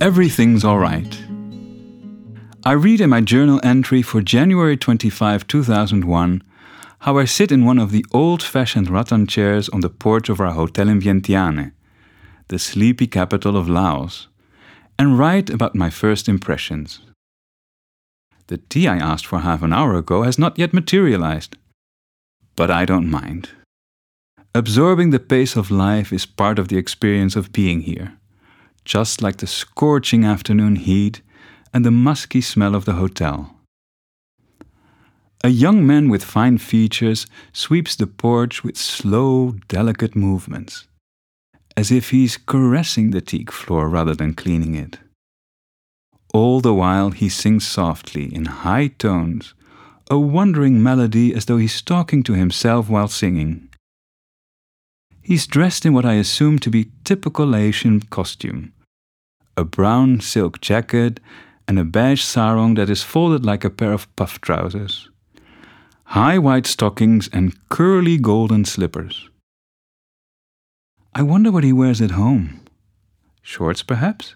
Everything's alright. I read in my journal entry for January 25, 2001, how I sit in one of the old fashioned rattan chairs on the porch of our hotel in Vientiane, the sleepy capital of Laos, and write about my first impressions. The tea I asked for half an hour ago has not yet materialized. But I don't mind. Absorbing the pace of life is part of the experience of being here just like the scorching afternoon heat and the musky smell of the hotel. A young man with fine features sweeps the porch with slow, delicate movements, as if he's caressing the teak floor rather than cleaning it. All the while, he sings softly, in high tones, a wondering melody as though he's talking to himself while singing. He's dressed in what I assume to be typical Asian costume a brown silk jacket and a beige sarong that is folded like a pair of puff trousers, high white stockings, and curly golden slippers. I wonder what he wears at home. Shorts, perhaps?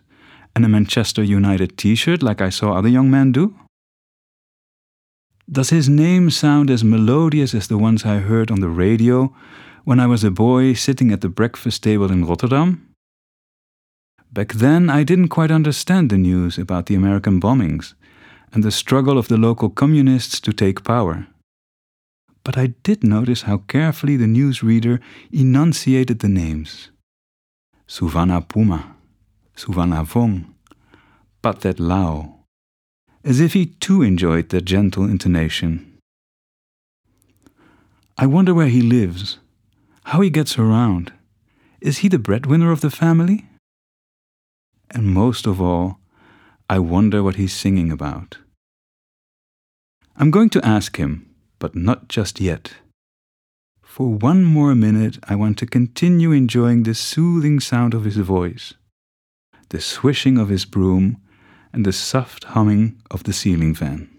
And a Manchester United t shirt like I saw other young men do? Does his name sound as melodious as the ones I heard on the radio when I was a boy sitting at the breakfast table in Rotterdam? Back then, I didn't quite understand the news about the American bombings and the struggle of the local communists to take power. But I did notice how carefully the newsreader enunciated the names Souvanna Phouma, Suvarnabhumi, Pathet Lao, as if he too enjoyed that gentle intonation. I wonder where he lives, how he gets around. Is he the breadwinner of the family? And most of all, I wonder what he's singing about. I'm going to ask him, but not just yet. For one more minute, I want to continue enjoying the soothing sound of his voice, the swishing of his broom, and the soft humming of the ceiling fan.